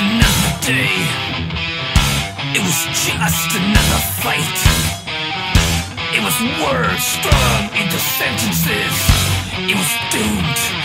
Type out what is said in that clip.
another day. It was just another fight. It was words strung into sentences. It was doomed